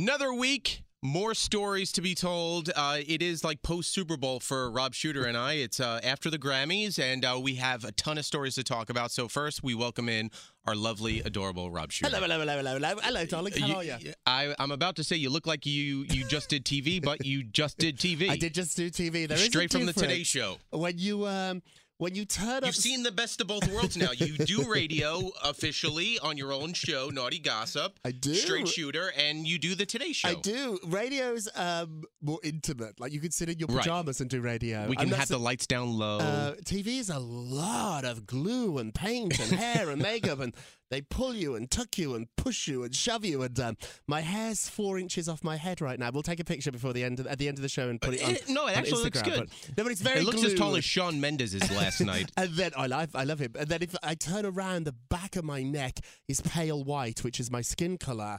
Another week, more stories to be told. Uh, it is like post Super Bowl for Rob Shuter and I. It's uh, after the Grammys, and uh, we have a ton of stories to talk about. So first, we welcome in our lovely, adorable Rob Shuter. Hello, hello, hello, hello, hello, hello, darling. How You- are you? I, I'm about to say you look like you you just did TV, but you just did TV. I did just do TV. There Straight from the Today Show. When you um when you turn up, You've seen the best of both worlds now. You do radio officially on your own show, Naughty Gossip. I do. Straight Shooter, and you do the Today Show. I do. Radio's um more intimate. Like you can sit in your Right. pajamas and do radio. We can have so- the lights down low. Uh, TV is a lot of glue and paint and hair and makeup, and they pull you and tuck you and push you and shove you. And um, my hair's four inches off my head right now. We'll take a picture before the end of, at the end of the show and put it on. It- no, it on actually looks Instagram, good. But, no, but it's very. it looks as tall as Shawn Mendes's last night. And then I love, I love him. And then if I turn around, the back of my neck is pale white, which is my skin color.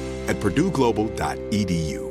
at purdueglobal.edu.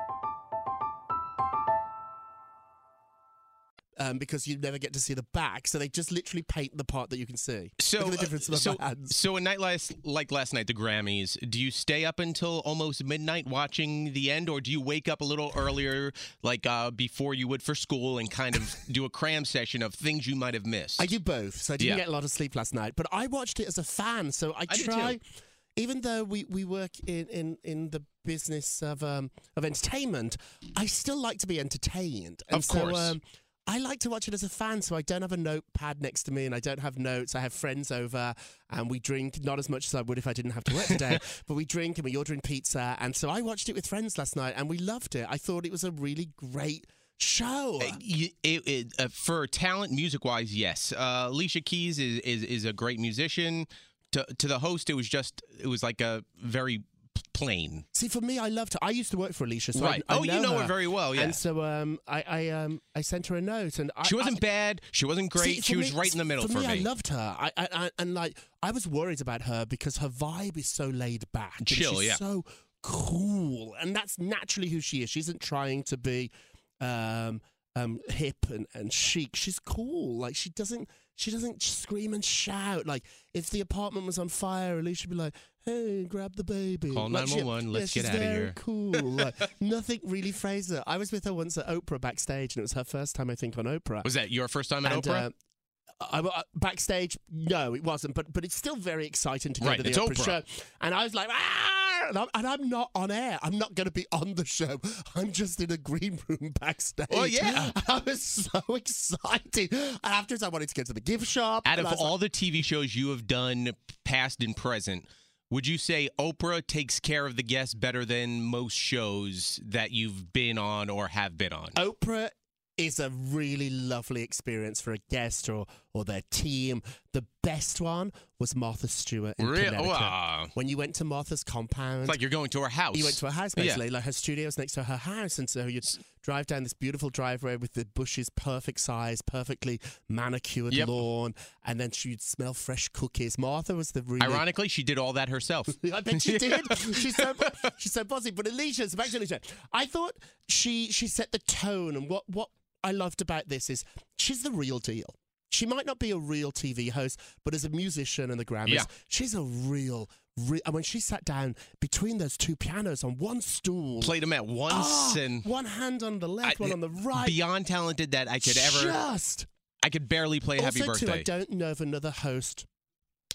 Um, because you never get to see the back. So they just literally paint the part that you can see. So, the difference uh, so, my hands. so a night last, like last night, the Grammys. Do you stay up until almost midnight watching the end, or do you wake up a little earlier, like uh, before you would for school, and kind of do a cram session of things you might have missed? I do both, so I didn't Yeah. get a lot of sleep last night. But I watched it as a fan, so I, I try. Even though we, we work in, in, in the business of um, of entertainment, I still like to be entertained. And Of so, course. Um, I like to watch it as a fan, so I don't have a notepad next to me and I don't have notes. I have friends over and we drink, not as much as I would if I didn't have to work today, but we drink and we ordering pizza. And so I watched it with friends last night and we loved it. I thought it was a really great show. Uh, you- it, it, uh, for talent, music wise, yes. Uh, Alicia Keys is, is is a great musician. To to the host, it was just it was like a very plain. See, for me, I loved her. I used to work for Alicia, so Right. I, I Oh, you know her very well, yeah. And so um, I, I, um, I sent her a note, and I, She wasn't I, bad. She wasn't great. See, she was me- right in the middle for for, me. I loved her. I, I, and like, I was worried about her because her vibe is so laid back. and Chill, she's yeah. So cool, and that's naturally who she is. She isn't trying to be um, um, hip and, and chic. She's cool. Like she doesn't. She doesn't scream and shout. Like if the apartment was on fire, Alicia would be like, "Hey, grab the baby." Call Like, she- 911, let's yeah, get outta very here. Cool. Like, nothing really her. I was with her once at Oprah backstage, and it was her first time, I think, on Oprah. Was that your first time at And, Oprah? uh, I, I- backstage, no, it wasn't. But but it's still very exciting to go Right, to the Oprah, Oprah. show. And I was like, ah! And I'm, and I'm not on air. I'm not going to be on the show. I'm just in a green room backstage. Oh, yeah. I was so excited. And afterwards, I wanted to go to the gift shop. Out of all like, the TV shows you have done, past and present, would you say Oprah takes care of the guests better than most shows that you've been on or have been on? Oprah is a really lovely experience for a guest or or their team. The best one was Martha Stewart in Really? Connecticut. Wow. When you went to Martha's compound, It's like you're going to her house. You went to her house Yeah. basically. Like her studio's next to her house, and so you'd drive down this beautiful driveway with the bushes perfect size, perfectly manicured Yep. lawn, and then she'd smell fresh cookies. Martha was the really. Ironically, she did all that herself. I bet she did. she's so she's so bossy. But Alicia, back to Alicia. I thought she she set the tone, and what what I loved about this is she's the real deal. She might not be a real TV host, but as a musician and the Grammys, Yeah. she's a real. Re- and when she sat down between those two pianos on one stool, Played them at once Ah, and one hand on the left, I- one on the right. beyond talented that I could ever. Just I could barely play Happy also, Birthday. too, I don't know of another host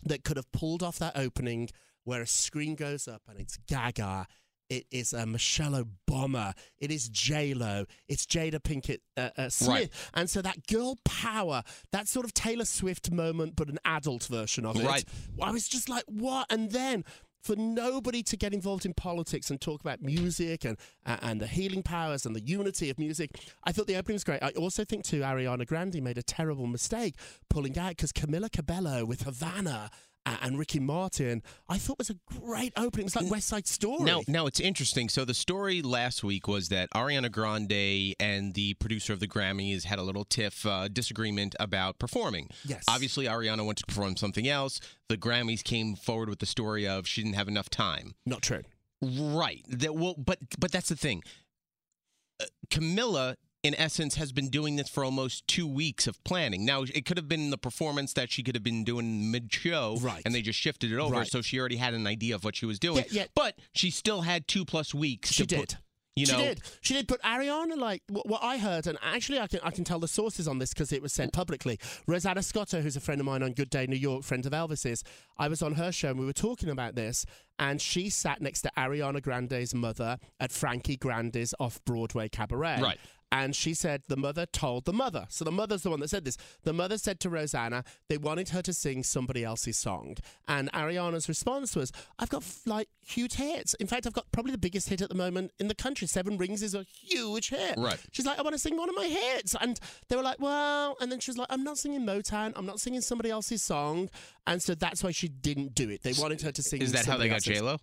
that could have pulled off that opening where a screen goes up and it's Gaga. It is a Michelle Obama. It is J Lo. It's Jada Pinkett uh, uh, Smith. Right. And so that girl power, that sort of Taylor Swift moment, but an adult version of it. Right. I was just like, what? And then for nobody to get involved in politics and talk about music and uh, and the healing powers and the unity of music, I thought the opening was great. I also think too Ariana Grande made a terrible mistake pulling out because Camila Cabello with Havana and Ricky Martin, I thought was a great opening. It was like West Side Story. Now, now it's interesting. So the story last week was that Ariana Grande and the producer of the Grammys had a little tiff uh, disagreement about performing. Yes. Obviously, Ariana wanted to perform something else. The Grammys came forward with the story of she didn't have enough time. Not true. Right. That well, but but that's the thing. Uh, Camila, in essence, has been doing this for almost two weeks of planning. Now, it could have been the performance that she could have been doing mid-show, Right. And they just shifted it over, Right. so she already had an idea of what she was doing. Yeah, yeah. But she still had two plus weeks. She to put- did. you know, she did. She did. But Ariana, like what, what I heard, and actually I can I can tell the sources on this because it was said publicly. Rosanna Scotto, who's a friend of mine on Good Day New York, friend of Elvis's, I was on her show and we were talking about this, and she sat next to Ariana Grande's mother at Frankie Grande's off Broadway cabaret. Right. And she said the mother told the mother. So the mother's the one that said this. The mother said to Rosanna they wanted her to sing somebody else's song. And Ariana's response was, I've got like huge hits. In fact, I've got probably the biggest hit at the moment in the country. Seven Rings is a huge hit. Right. She's like, I want to sing one of my hits. And they were like, well, and then she was like, I'm not singing Motown. I'm not singing somebody else's song. And so that's why she didn't do it. They wanted her to sing is that how they got. J Lo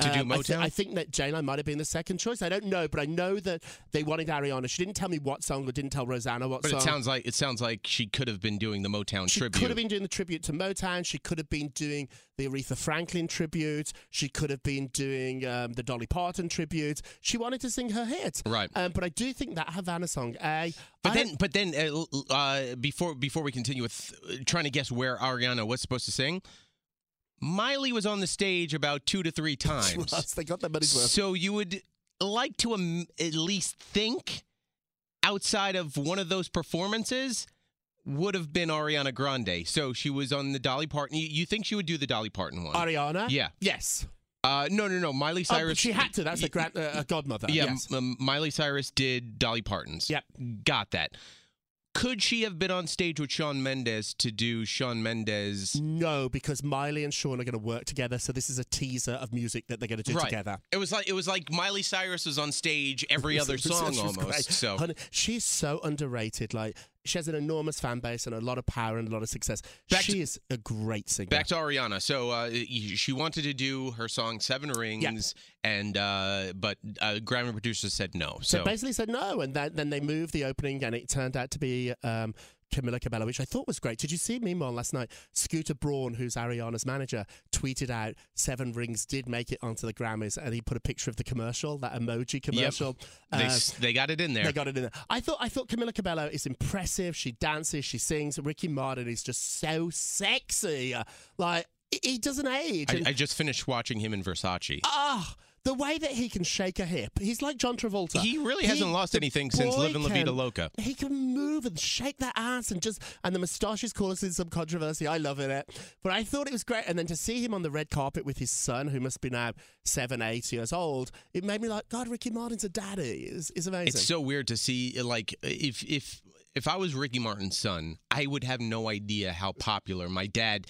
to do Um, I, Motown? I think that J-Lo might have been the second choice. I don't know, but I know that they wanted Ariana. She didn't tell me what song or didn't tell Rosanna what but song. But it sounds like it sounds like she could have been doing the Motown she tribute. could have been doing the tribute to Motown. She could have been doing the Aretha Franklin tribute. She could have been doing um, the Dolly Parton tribute. She wanted to sing her hit. Right. Um, but I do think that Havana song, A. But I then, but then, uh, uh, before before we continue with uh, trying to guess where Ariana was supposed to sing, Miley was on the stage about two to three times. They got their money's worth. So you would like to um, at least think outside of one of those performances would have been Ariana Grande. So she was on the Dolly Parton. You, you think she would do the Dolly Parton one? Ariana? Yeah. Yes. Uh, no, no, no. Miley Oh, Cyrus. but she had to. That's a, grand, uh, a godmother. Yeah, Yes. m- Miley Cyrus did Dolly Parton's. Yep. Got that. Could she have been on stage with Shawn Mendes to do Shawn Mendes? No, because Miley and Shawn are going to work together. So this is a teaser of music that they're going to do right. together. It was like it was like Miley Cyrus was on stage every other song almost. great. So Honey, she's so underrated. Like she has an enormous fan base and a lot of power and a lot of success. Back she to- is a great singer. Back to Ariana. So uh, she wanted to do her song Seven Rings, and uh, but uh, Grammy producers said no. so So, basically said no, and that, then they moved the opening, and it turned out to be um, Camila Cabello, which I thought was great. Did you see? Meanwhile, last night, Scooter Braun, who's Ariana's manager, tweeted out Seven Rings did make it onto the Grammys, and he put a picture of the commercial, that emoji commercial. they Uh, they got it in there. They got it in there. I thought I thought Camila Cabello is impressive. She dances, she sings. Ricky Martin is just so sexy. Like he- doesn't age. I, I just finished watching him in Versace. Ah, the way that he can shake a hip, he's like John Travolta. He really hasn't lost anything since Living Livin' La Vida Loca. He can move and shake that ass and just and the moustache is causing some controversy. I love it, but I thought it was great. And then to see him on the red carpet with his son, who must be now seven, eight years old, it made me like, God, Ricky Martin's a daddy. is is amazing. It's so weird to see like if if if I was Ricky Martin's son, I would have no idea how popular my dad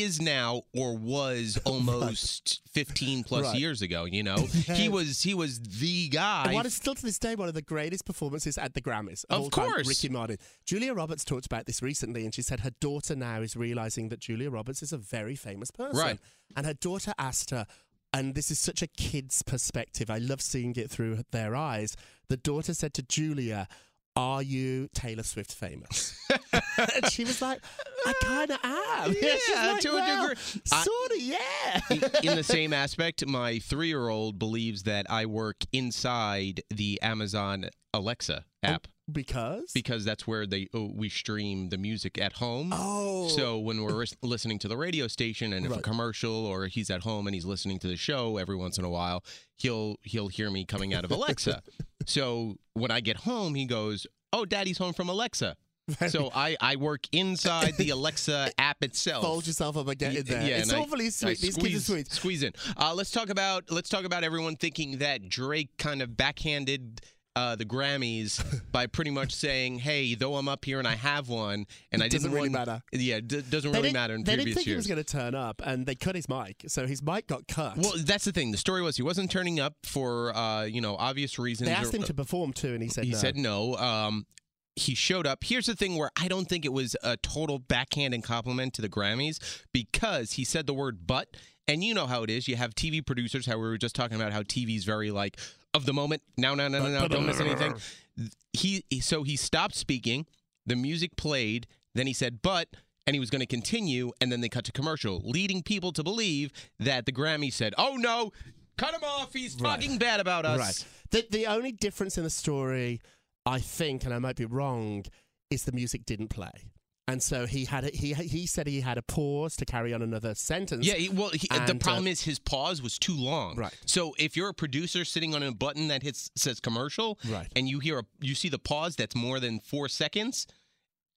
is now or was almost 15 plus Right. years ago, you know. He was he was the guy. And what is still to this day one of the greatest performances at the Grammys Of all time, course. Ricky Martin. Julia Roberts talked about this recently, and she said her daughter now is realizing that Julia Roberts is a very famous person. Right. And her daughter asked her, and this is such a kid's perspective. I love seeing it through their eyes. The daughter said to Julia, "Are you Taylor Swift famous?" and she was like, "I kind of am." Yeah, like, to a degree. Sort of, yeah. in the same aspect, my three year old believes that I work inside the Amazon Alexa app because because that's where they oh, we stream the music at home. Oh. So when we're ris- listening to the radio station and if a Right. commercial or he's at home and he's listening to the show every once in a while, he'll he'll hear me coming out of Alexa. so when I get home, he goes, "Oh, Daddy's home from Alexa." so I, I work inside the Alexa app itself. Fold yourself up again. in there. Yeah, it's and I- I sweet. These squeeze, kids are sweet. Squeeze in. Uh, let's talk about let's talk about everyone thinking that Drake kind of backhanded uh, the Grammys by pretty much saying, "Hey, though I'm up here and I have one, and It I doesn't didn't really win." matter. Yeah, it d- doesn't They really didn't- matter in they previous didn't think he was going to turn up, and they cut his mic, so his mic got cut. Well, that's the thing. The story was he wasn't turning up for uh, you know obvious reasons. they asked or- him to perform too, and he said he no. said no. Um, he showed up. Here's the thing where I don't think it was a total backhand backhanded compliment to the Grammys because he said the word but. And you know how it is. You have TV producers, how we were just talking about how TV's very like of the moment. Now, no, no, no, no. Don't miss anything. He so he stopped speaking. The music played. Then he said, but and he was going to continue, and then they cut to commercial, leading people to believe that the Grammy said, "Oh no, cut him off. He's Right. talking bad about us." Right. The the only difference in the story, I think, and I might be wrong, is the music didn't play. And so he had a, he he said he had a pause to carry on another sentence. Yeah, he, well, he, the And, uh, problem is his pause was too long. Right. So if you're a producer sitting on a button that hits says commercial, Right. and you hear a, you see the pause that's more than four seconds.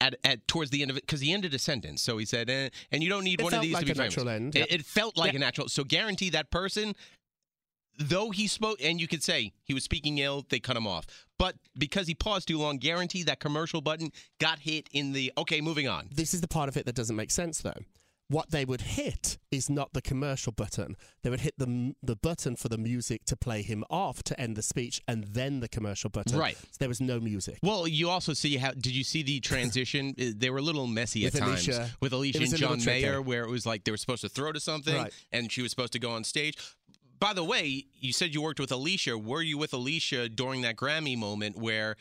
At, at towards the end of it because he ended a sentence so he said eh, and you don't need It one of these like to be a famous natural end, it, yep. it felt like Yeah. a natural so guarantee that person though he spoke and you could say he was speaking ill they cut him off but because he paused too long guarantee that commercial button got hit in the okay moving on This is the part of it that doesn't make sense, though. What they would hit is not the commercial button. They would hit the the button for the music to play him off to end the speech, and then the commercial button. Right. So there was no music. Well, you also see how. Did you see the transition? They were a little messy With at times with Alicia and John tricky. Mayer, where it was like they were supposed to throw to something, Right. and she was supposed to go on stage. By the way, you said you worked with Alicia. Were you with Alicia during that Grammy moment where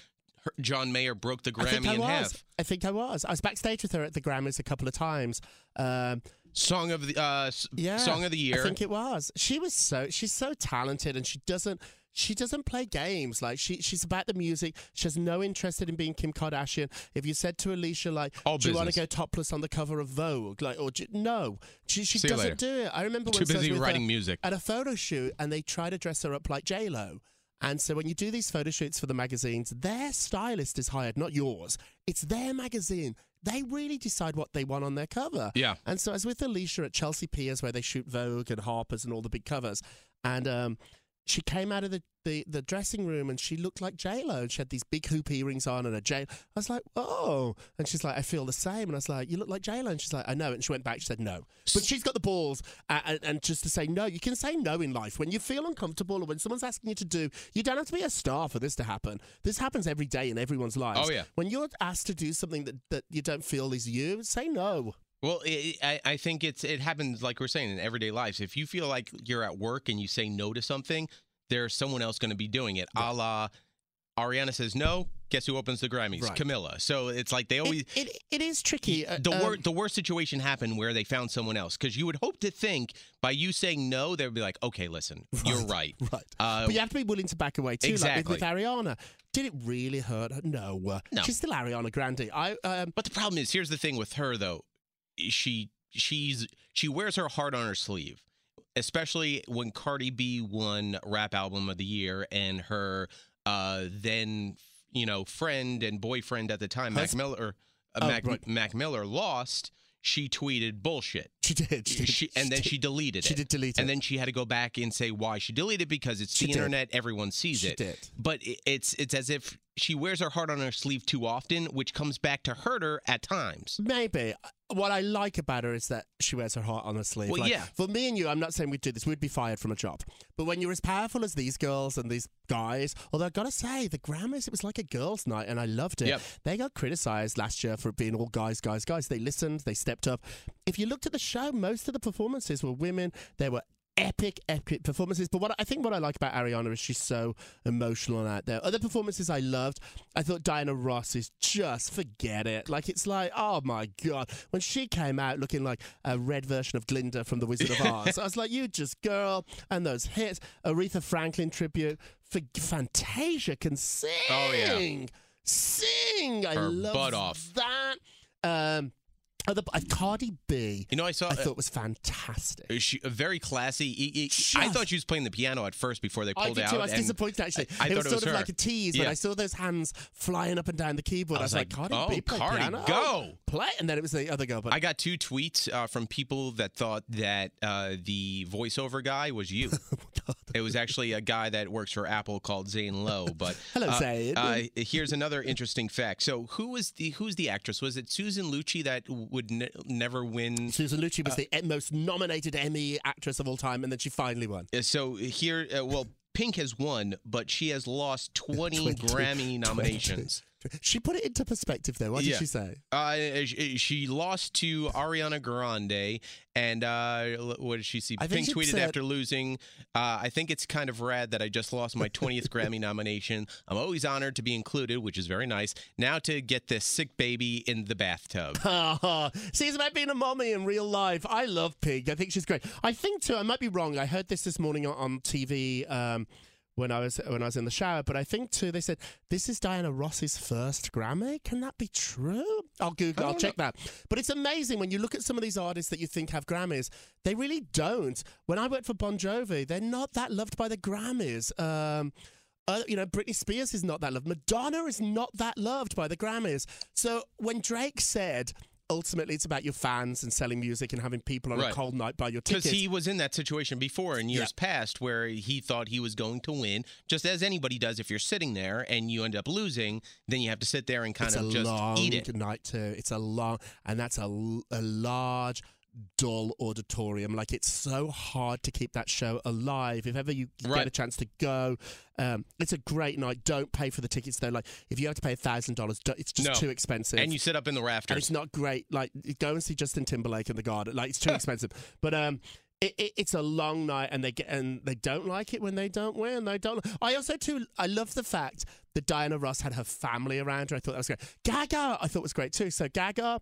her, John Mayer broke the I think Grammy I in was. half? I think I was. I was backstage with her at the Grammys a couple of times. Um, Song of the uh, yeah, song of the year. I think it was. She was so she's so talented, and she doesn't she doesn't play games. Like she she's about the music. She has no interest in being Kim Kardashian. If you said to Alicia like, All "Do you want to go topless on the cover of Vogue?" Like, or do, no, she she See doesn't do it. I remember Too when I was busy writing music. at a photo shoot, and they try to dress her up like J Lo. And so when you do these photo shoots for the magazines, their stylist is hired, not yours. It's their magazine. They really decide what they want on their cover. Yeah. And so as with Alicia at Chelsea Piers where they shoot Vogue and Harper's and all the big covers. And um, she came out of the, the, the dressing room and she looked like J-Lo. And she had these big hoop earrings on and a J. I was like, oh. And she's like, I feel the same. And I was like, you look like J-Lo. And she's like, I know. And she went back. She said, no. But she's got the balls. Uh, and, and just to say no, you can say no in life. When you feel uncomfortable or when someone's asking you to do, you don't have to be a star for this to happen. This happens every day in everyone's lives. Oh, yeah. When you're asked to do something that, that you don't feel is you, say no. Well, it, I, I think it's it happens like we're saying in everyday lives. If you feel like you're at work and you say no to something, there's someone else going to be doing it. A la Ariana says no. Guess who opens the Grammys? Right. Camila. So it's like they always. It, it, it is tricky. Uh, the um, wor- the worst situation happened where they found someone else because you would hope to think by you saying no they would be like okay listen you're right Right. Uh, but you have to be willing to back away too. Exactly. Like with, with Ariana. Did it really hurt her? No. No. She's still Ariana Grande. I um, But the problem is, here's the thing with her though, she she's she wears her heart on her sleeve, especially when Cardi B won Rap Album of the Year and her uh, then you know friend and boyfriend at the time, Mac Miller, uh, Oh, Mac, right. Mac Miller lost. She tweeted bullshit. she did. She, did. She, and then did. she deleted She did delete And then she had to go back and say why she deleted it because it's the internet, everyone sees She it. did. But it, it's it's as if she wears her heart on her sleeve too often, which comes back to hurt her at times. Maybe. What I like about her is that she wears her heart on her sleeve. Well, Like, yeah. For me and you, I'm not saying we'd do this. We'd be fired from a job. But when you're as powerful as these girls and these guys, although I've got to say, the Grammys, it was like a girls' night and I loved it. Yep. They got criticized last year for it being all guys, guys, guys. They listened, they stepped up. If you looked at the show, most of the performances were women. They were epic, epic performances. But what I think what I like about Ariana is she's so emotional and out there. Other performances I loved. I thought Diana Ross is just forget it. Like it's like, oh my god, when she came out looking like a red version of Glinda from The Wizard of Oz, I was like, you just girl, and those hits. Aretha Franklin tribute. For Fantasia can sing. Oh, yeah. Sing. I Her love butt off. that. Um, other uh, Cardi B. You know, I saw. I uh, thought was fantastic. she, very classy. e- e- I thought she was playing the piano at first before they I pulled did out. too. I was disappointed actually. I, I it was sort it was of her. like a tease when I saw those hands flying up and down the keyboard. I was, like, Cardi oh, B, play Cardi, piano? go. play, and then it was the other girl. But I got two tweets uh, from people that thought that uh, the voiceover guy was you. it was actually a guy that works for Apple called Zane Lowe. But Hello, uh, Zane. Uh, here's another interesting fact. So, who was the who's the actress? Was it Susan Lucci that would ne- never win? Susan Lucci was the e- most nominated Emmy actress of all time, and then she finally won. Uh, So here, uh, well, Pink has won, but she has lost 20 20 Grammy nominations. She put it into perspective, though. What did Yeah. she say? Uh, she, she lost to Ariana Grande, and uh, what did she see? I Pink she tweeted said- after losing. Uh, I think it's kind of rad that I just lost my 20th Grammy nomination. I'm always honored to be included, which is very nice. Now to get this sick baby in the bathtub. See, it's about being a mommy in real life. I love Pink. I think she's great. I think too. I might be wrong. I heard this this morning on, on TV um, when I was when I was in the shower. But I think too. They said this is Diana Ross's first Grammy. Can that be true? I'll Google. I'll check that. But it's amazing when you look at some of these artists that you think have Grammys. They really don't. When I worked for Bon Jovi, they're not that loved by the Grammys. Um, uh, you know, Britney Spears is not that loved. Madonna is not that loved by the Grammys. So when Drake said, ultimately it's about your fans and selling music and having people on Right. a cold night buy your tickets. Because he was in that situation before in years past where he thought he was going to win, just as anybody does. If you're sitting there and you end up losing, then you have to sit there and kind it's of a just long eat it. night too. It's a long, and that's a, a large, dull auditorium. Like it's so hard to keep that show alive. If ever you get a chance to go, um, it's a great night. Don't pay for the tickets though. Like if you have to pay a thousand dollars, it's just No. too expensive. And you sit up in the and rafters. it's not great. Like go and see Justin Timberlake in the garden. Like it's too expensive. But um, it, it, it's a long night, and they get and they don't like it when they don't win. They don't. I also too. I love the fact that Diana Ross had her family around her. I thought that was great. Gaga, I thought was great too. So Gaga.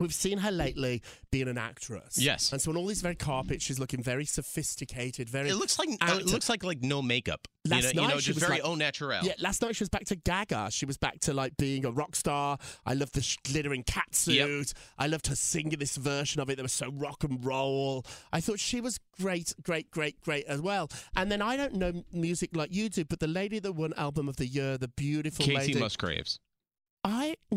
We've seen her lately being an actress. Yes. And so on all these very carpets, she's looking very sophisticated, very It looks like actor. it looks like like no makeup. Last you know, you night know she just was very like- au naturel. Yeah, last night she was back to Gaga. She was back to like being a rock star. I loved the sh- glittering catsuit. Yep. I loved her singing this version of it that was so rock and roll. I thought she was great, great, great, great as well. And then I don't know music like you do, but the lady that won album of the year, the beautiful Kacey lady. Musgraves.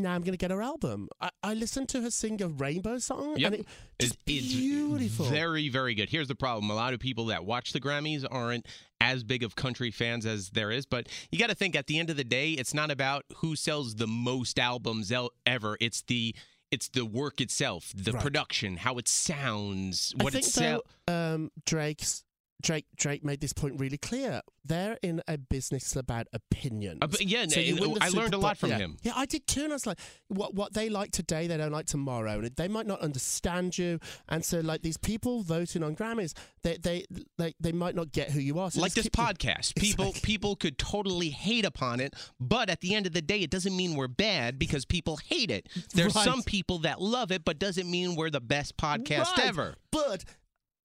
Now I'm going to get her album. I, I listened to her sing a rainbow song, Yep. and it, It's, it's beautiful. very, very good. Here's the problem: a lot of people that watch the Grammys aren't as big of country fans as there is. But you got to think at the end of the day, it's not about who sells the most albums el- ever. It's the it's the work itself, the Right. production, how it sounds, what I it think sells. though, um, Drake's Drake Drake made this point really clear. They're in a business about opinions. Uh, but yeah, So you and win I learned a lot from yeah. him. Yeah, I did too. And I was like, what what they like today, they don't like tomorrow, and they might not understand you. And so, like these people voting on Grammys, they they they, they might not get who you are. So like this podcast people Exactly. people could totally hate upon it but at the end of the day it doesn't mean we're bad because people hate it there's Right. some people that love it but doesn't mean we're the best podcast Right. ever But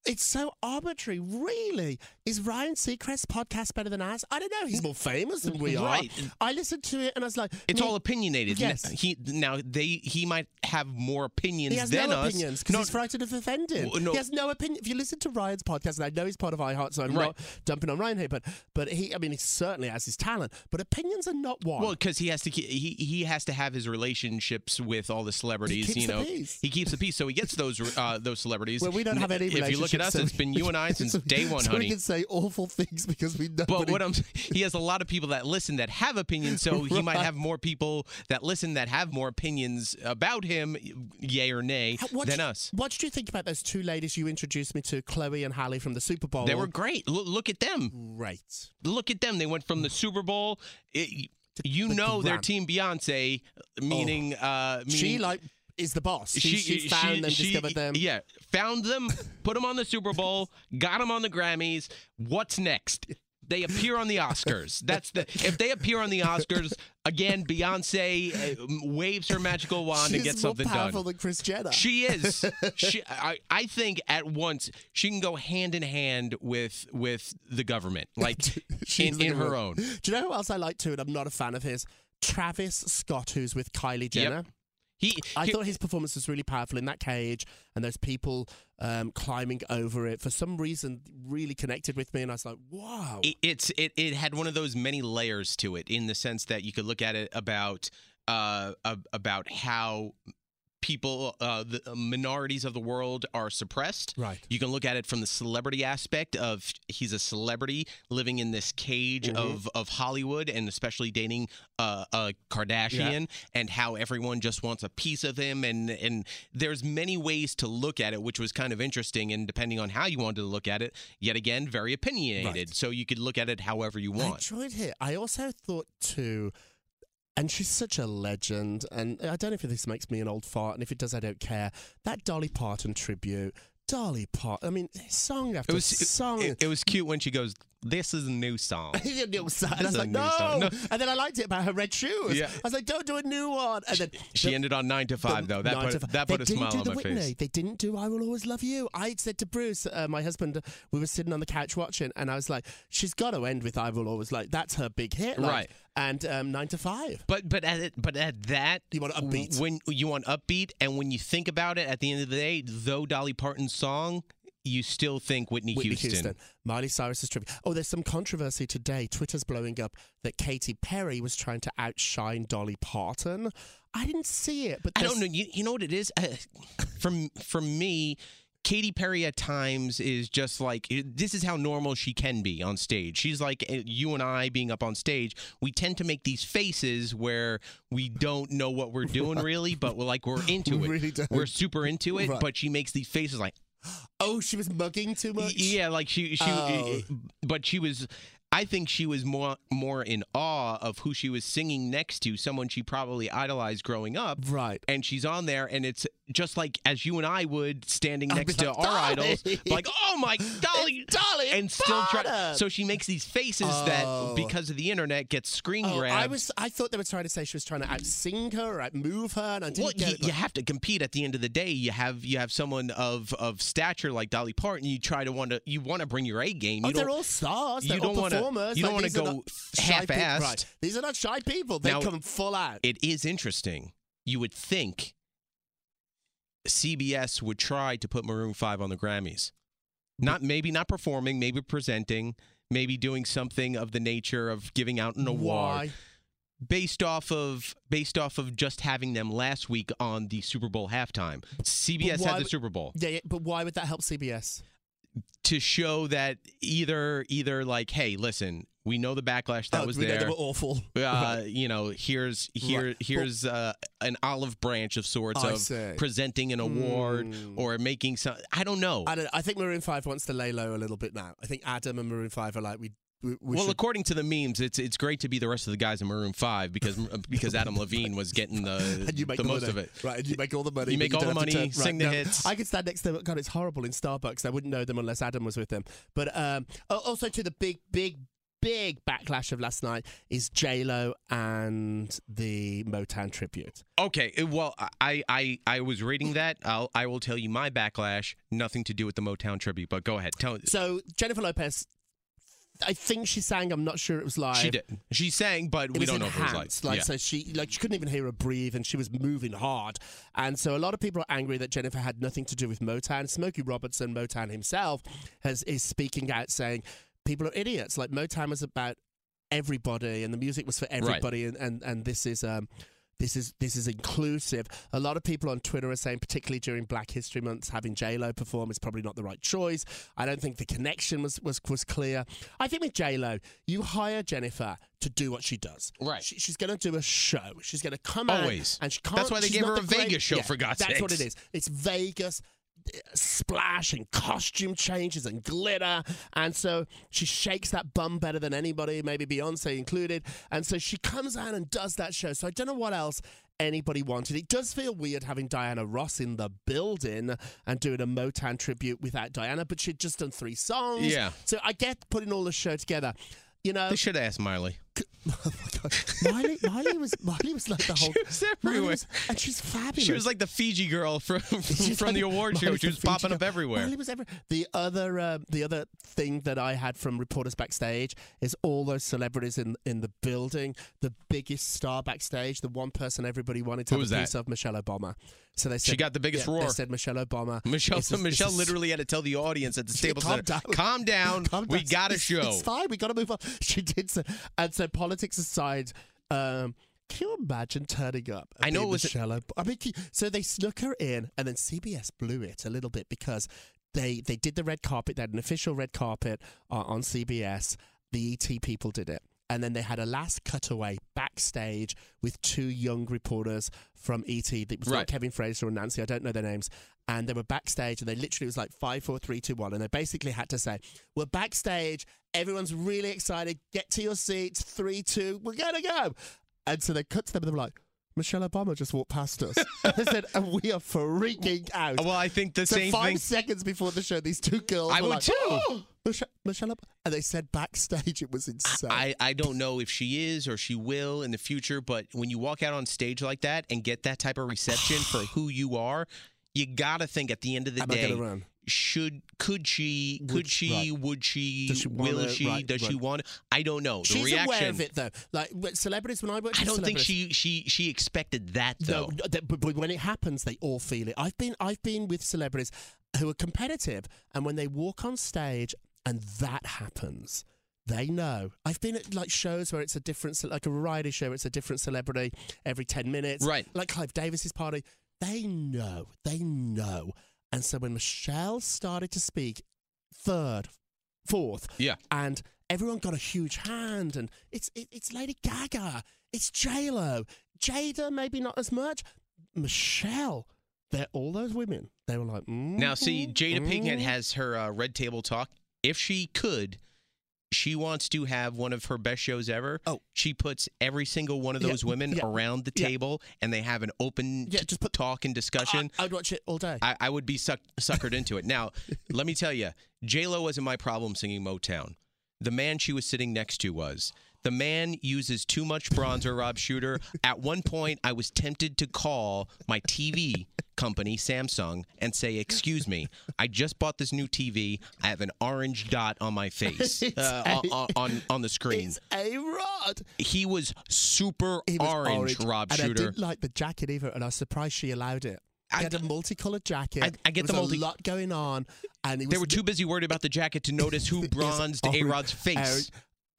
it's so arbitrary, really. Is Ryan Seacrest's podcast better than ours? I don't know. He's more famous than we are. Right. I listened to it and I was like, it's me- all opinionated Yes. he now they he might have more opinions He has than no us opinions because No, he's frightened of offending. W- no. He has no opinion. If you listen to Ryan's podcast, and I know he's part of iHeart, so I'm Right. not dumping on Ryan here, but but he, I mean, he certainly has his talent, but opinions are not one. well, because he has to he he has to have his relationships with all the celebrities. keeps you the know, peace. he keeps the peace, so he gets those uh, those celebrities. Well, we don't have any If you look at relationships, us, it's been you and I since so- day one, so honey. we can say awful things because we know. But what I'm he has a lot of people that listen that have opinions, so he might have more people that listen that have more opinions about him, yay or nay, what than do- us. What did you think about those two ladies you introduced me to, Chloe and Halle from the Super Bowl? They were great. Look, look at them. Right. Look at them. They went from the Super Bowl. It, you the know their team Beyonce, meaning uh, meaning She like is the boss. She, she, found them, she- discovered them. Yeah, found them, put them on the Super Bowl, got them on the Grammys. What's next? They appear on the Oscars. That's the if they appear on the Oscars again. Beyonce uh, waves her magical wand She's and gets more something powerful done. than Kris Jenner. She is. She, I, I think at once she can go hand in hand with with the government, like She's in, in her own. Do you know who else I like too, and I'm not a fan of his? Travis Scott, who's with Kylie Jenner. He, I he- thought his performance was really powerful in that cage, and those people um, climbing over it. For some reason, really connected with me, and I was like, "Wow!" it, it's it, it had one of those many layers to it in the sense that you could look at it about uh about how people uh the uh, minorities of the world are suppressed Right. you can look at it from the celebrity aspect of he's a celebrity living in this cage Mm-hmm. of of Hollywood and especially dating uh, a Kardashian and how everyone just wants a piece of him and and there's many ways to look at it which was kind of interesting and depending on how you wanted to look at it yet again very opinionated Right. so you could look at it however you want. I enjoyed it. I also thought too. And she's such a legend. And I don't know if this makes me an old fart, and if it does, I don't care. That Dolly Parton tribute, Dolly Parton. I mean, song after It was song. it, it was cute when she goes, "This is a new song." a new song. And I was like, no. song. No. And then I liked it about her red shoes. Yeah. I was like, don't do a new one. And then She the- ended on nine to five though. That put that put a didn't smile do on the my Whitney. face. They didn't do "I Will Always Love You." I said to Bruce, uh, my husband, we were sitting on the couch watching, and I was like, "She's got to end with "I Will Always Like." That's her big hit, like, Right. And um, nine to five. But but at but at that You want upbeat. when you want upbeat, and when you think about it, at the end of the day, though Dolly Parton's song, you still think Whitney, Whitney Houston. Houston. Miley Cyrus's trivia. Oh, there's some controversy today. Twitter's blowing up that Katy Perry was trying to outshine Dolly Parton. I didn't see it, but I don't know. You, you know what it is? Uh, from from me, Katy Perry at times is just like this is how normal she can be on stage. She's like uh, you and I being up on stage. We tend to make these faces where we don't know what we're doing really, but we're like we're into We it. really don't. We're super into it, Right. but she makes these faces like Oh, she was mugging too much. yeah, like she she, Oh. but she was. I think she was more more in awe of who she was singing next to, someone she probably idolized growing up. Right. And she's on there, and it's just like as you and I would standing oh, next to our idols, like, oh my Dolly, Dolly and still try. So she makes these faces that, Oh. because of the internet, get screen Oh, grabbed. I was. I thought they were trying to say she was trying to outsing her or outmove her, and I didn't well, get you, it. you have to compete at the end of the day. You have you have someone of of stature like Dolly Parton. You try to want to you want to bring your A game. Oh, You they're don't- all stars. you They're all don't wanna- performers. you don't Like, wanna go half-assed. Right. These are not shy people. They Now- come full out. it is interesting. You would think CBS would try to put Maroon 5 on the Grammys. Not maybe not performing, maybe presenting, maybe doing something of the nature of giving out an award Why? based off of based off of just having them last week on the Super Bowl halftime. CBS why had the Super Bowl Yeah, yeah, but why would that help CBS? To show that either either like hey, listen, we know the backlash that Oh, was we know there. They were awful. uh, you know, here's here Right. here's uh, an olive branch of sorts I of see. presenting an award Hmm. or making some. I don't know. I don't. I think Maroon Five wants to lay low a little bit now. I think Adam and Maroon Five are like we. We, we well, should, according to the memes, it's it's great to be the rest of the guys in Maroon Five because because Adam Levine was getting the you the the, most money. of it. right? And you make all the money. You make all the money, turn- sing right, the no, hits. I could stand next to them. God, it's horrible in Starbucks. I wouldn't know them unless Adam was with them. But um, also to the big, big, big backlash of last night is J Lo and the Motown tribute. Okay, uh, well, I I I was reading that. I'll I will tell you my backlash. Nothing to do with the Motown tribute, but go ahead. Tell. So Jennifer Lopez, I think she sang. I'm not sure it was live. She did. She sang, but it we don't know if it was live. like. yeah. so she like she couldn't even hear her breathe and she was moving hard and so a lot of people are angry that jennifer had nothing to do with motown smokey robinson motown himself has is speaking out saying people are idiots like motown was about everybody and the music was for everybody and, and and this is um this is this is inclusive. A lot of people on Twitter are saying, particularly during Black History Month, having J Lo perform is probably not the right choice. I don't think the connection was was, was clear. I think with J Lo, you hire Jennifer to do what she does. Right. She, she's going to do a show. She's going to come Always. out and she can't. That's why they gave her a great- Vegas show, Yeah, for God's sake. That's what it sakes. is. It's Vegas splash and costume changes and glitter. And so she shakes that bum better than anybody, maybe Beyonce included. And so she comes out and does that show. So I don't know what else anybody wanted. It does feel weird having Diana Ross in the building and doing a Motown tribute without Diana, but she'd just done three songs. Yeah. So I get putting all the show together. You know, They should asked Miley. Oh my God. Miley, Miley was Miley was like the whole. was Miley everywhere. was- and she's fabulous. She was like the Fiji girl from from like- the award show. She was popping up everywhere. Miley was every- The other, uh, the other thing that I had from reporters backstage is all those celebrities in in the building. The biggest star backstage, the one person everybody wanted to Who have was a that? piece of, Michelle Obama. So they said She got the biggest yeah, They roar. said Michelle Obama. Michelle this Michelle literally had to tell the audience at the Staples calm Center, down. calm down. Calm we got a show. It's fine. We got to move on. She did so. And so, politics aside, um, can you imagine turning up? I know it was- Michelle. Ob- I mean, so they snuck her in, and then CBS blew it a little bit because they they did the red carpet. They had an official red carpet uh, on CBS. The ET people did it. And then they had a last cutaway backstage with two young reporters from ET. It was Right. not Kevin Frazier and Nancy. I don't know their names. And they were backstage, and they literally was like five, four, three, two, one, and they basically had to say, "We're backstage. Everyone's really excited. Get to your seats. Three, two. We're gonna go." And so they cut to them and they were like, Michelle Obama just walked past us. they said, and we are freaking out. Well, I think the so same five thing. seconds before the show, these two girls I would like, too. "Oh, Michelle. And they said backstage it was insane. I, I don't know if she is or she will in the future, but when you walk out on stage like that and get that type of reception for who you are, you gotta think at the end of the Am day, should could she Would- could she right. would she, she will wanna- she right, does she right. want I don't know the She's reaction. aware of it though. Like celebrities, when I worked, I don't think she she she expected that though. No, th- but, but when it happens, they all feel it. I've been I've been with celebrities who are competitive, and when they walk on stage and that happens, they know. I've been at like shows where it's a different, like a variety show, where it's a different celebrity every ten minutes, Right. Like Clive Davis's party. They know. They know. And so when Michelle started to speak, third, fourth, Yeah. and everyone got a huge hand, and it's it, it's Lady Gaga, it's J Lo, Jada, maybe not as much. Michelle, they're all those women. They were like, mm Now, see, Jada Pinkett has her uh, Red Table Talk. If she could, she wants to have one of her best shows ever. Oh. She puts every single one of Yeah, those women yeah, around the yeah. table and they have an open Yeah, just put- talk and discussion. I, would watch it all day. I, I would be suck, suckered into it. Now, let me tell you, J Lo wasn't my problem singing Motown. The man she was sitting next to was. The man uses too much bronzer, Rob Shuter. At one point, I was tempted to call my TV company, Samsung, and say, "Excuse me, I just bought this new TV. I have an orange dot on my face uh, a- on, on on the screen." it's a rod. He was super He was orange, Rob and Shuter. I didn't like the jacket either, and I was surprised she allowed it. He I- had a multicolored jacket. I- I get there the was multi- a lot going on, and they were too busy worried about the jacket to notice who bronzed A Rod's face.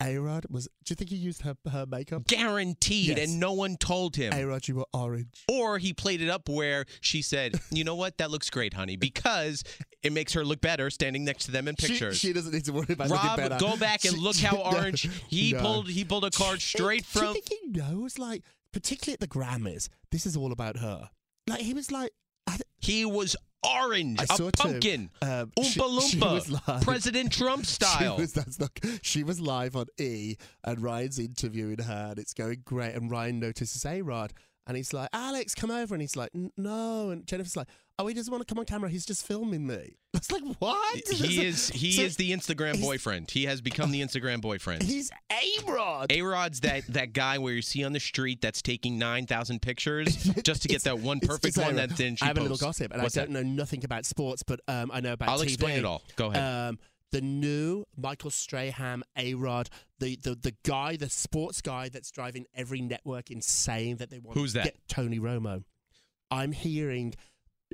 A Rod was. Do you think he used her her makeup? Guaranteed, Yes. and no one told him. A Rod, you were orange. Or he played it up where she said, "You know what? That looks great, honey," because it makes her look better standing next to them in She, pictures. she doesn't need to worry about Rob, looking better. go back and She- look how no, orange he no. pulled. He pulled a card straight Do you from. think he knows? Like, particularly at the Grammys, this is all about her. Like, he was like, I, He was orange, I a pumpkin, Um, oompa she- she loompa, live. President Trump style. She was, that's not, she was live on E, and Ryan's interviewing her, and it's going great. And Ryan notices A Rod, and he's like, Alex, come over. And he's like, no. And Jennifer's like, oh, he doesn't want to come on camera. He's just filming me. It's like, what? he is he So is the Instagram boyfriend. He has become the Instagram boyfriend. He's A Rod. A Rod's that that guy where you see on the street that's taking nine thousand pictures just to get that one perfect it's one A-Rod. that then she I have a little gossip, and What's I don't that? know nothing about sports, but um, I know about I'll TV. explain it all. Go ahead. Um, the new Michael Strahan, A Rod, the, the the guy, the sports guy that's driving every network insane that they want. Who's that? Get Tony Romo. I'm hearing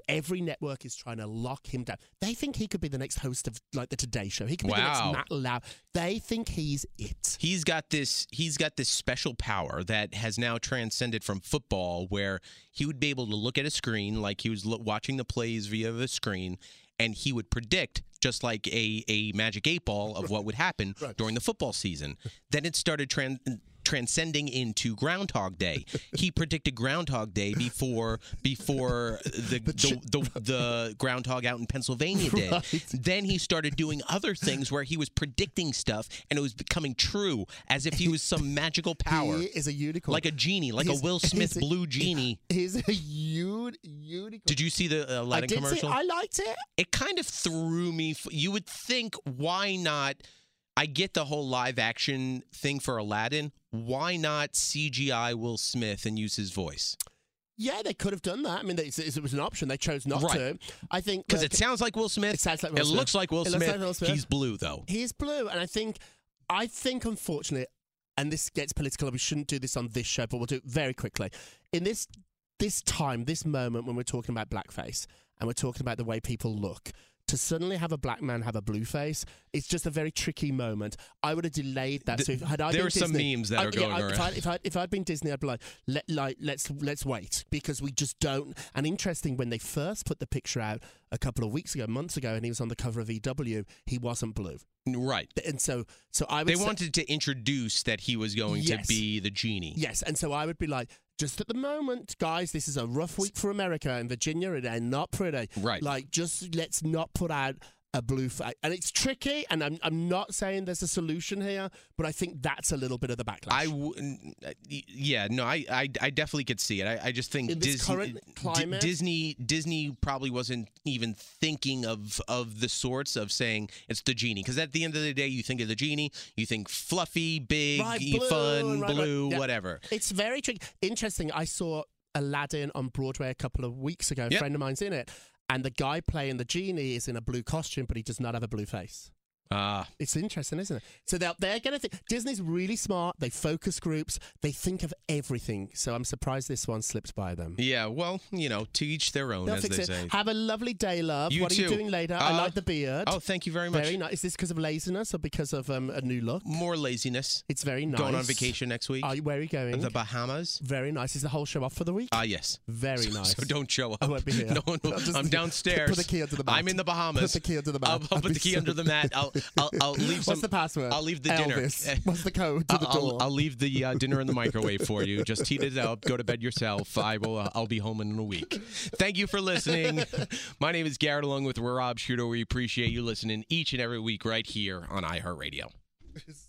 every network is trying to lock him down. They think he could be the next host of like the Today Show. He could be the next Matt Lauer. They think he's it. he's got this he's got this special power that has now transcended from football where he would be able to look at a screen like he was lo- watching the plays via the screen and he would predict just like a, a magic eight ball of what would happen Right. during the football season then it started tran- transcending into groundhog day he predicted groundhog day before before the the, the, the groundhog out in pennsylvania did Right. then he started doing other things where he was predicting stuff and it was becoming true as if he was some magical power. He is a unicorn. Like a genie, like He's- a Will Smith a- blue genie. He's a un- unicorn. Did you see the uh, Aladdin did see- commercial? I liked it. it kind of threw me. f- You would think, why not? I get the whole live action thing for Aladdin. Why not CGI Will Smith and use his voice? Yeah, they could have done that. I mean, it's- it was an option. They chose not Right. to. I think Because it sounds like Will Smith. It sounds like Will It Smith. looks like Will It Smith. looks like Will Smith. He's blue though. He's blue, and I think, I think, unfortunately, and this gets political, and we shouldn't do this on this show, but we'll do it very quickly. In this this time, this moment when we're talking about blackface and we're talking about the way people look. To suddenly have a black man have a blue face, it's just a very tricky moment. I would have delayed that. Th- so if, had I there been are some Disney- memes that I- are yeah, going I- If, I, around. if, I, if I'd been Disney, I'd be like, Let, like, let's let's wait because we just don't. And interesting, when they first put the picture out a couple of weeks ago, months ago, and he was on the cover of EW, he wasn't blue. Right. And so, so I would They say- wanted to introduce that he was going to be the genie. Yes, and so I would be like, just at the moment, guys, this is a rough week for America and Virginia, and they're not pretty. Right. Like, just let's not put out a blue face. And it's tricky, and I'm, I'm not saying there's a solution here, but I think that's a little bit of the backlash. I w- uh, yeah, no, I, I, I definitely could see it. I, I just think Disney, current D- Disney, Disney probably wasn't even thinking of of the sorts of saying it's the genie. Because at the end of the day, you think of the genie, you think fluffy, big, Right, blue, fun, right, right, blue, yeah. whatever. It's very tricky. Interesting. I saw Aladdin on Broadway a couple of weeks ago. A Yep. friend of mine's in it. And the guy playing the genie is in a blue costume, but he does not have a blue face. Ah, It's interesting, isn't it? So they're, they're going to think Disney's really smart. They focus groups. They think of everything. So I'm surprised this one slipped by them. yeah. Well, you know, to each their own, They'll as fix they it. say. Have a lovely day, love. You what are you too. doing later? I Uh, like the beard. Oh, thank you very much. very nice. Is this because of laziness or because of um, a new look? More laziness. It's very nice. Going on vacation next week. Are you, where are you going? The Bahamas. very nice. Is the whole show off for the week? Ah, yes. very So- nice. So don't show up. I won't be here. No, no, I'll just- I'm downstairs. Put the key under the mat. I'm in the Bahamas. Put the key under the mat. I'll, I'll put be the key so- under the mat. I'll, I'll, I'll leave What's the password? I'll leave the dinner. Elvis. What's the code to the I'll, door? I'll leave the uh, dinner in the microwave for you. Just heat it up. Go to bed yourself. I will. Uh, I'll be home in a week. Thank you for listening. My name is Garrett, along with Rob Shuter. We appreciate you listening each and every week right here on iHeartRadio.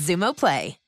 Xumo Play.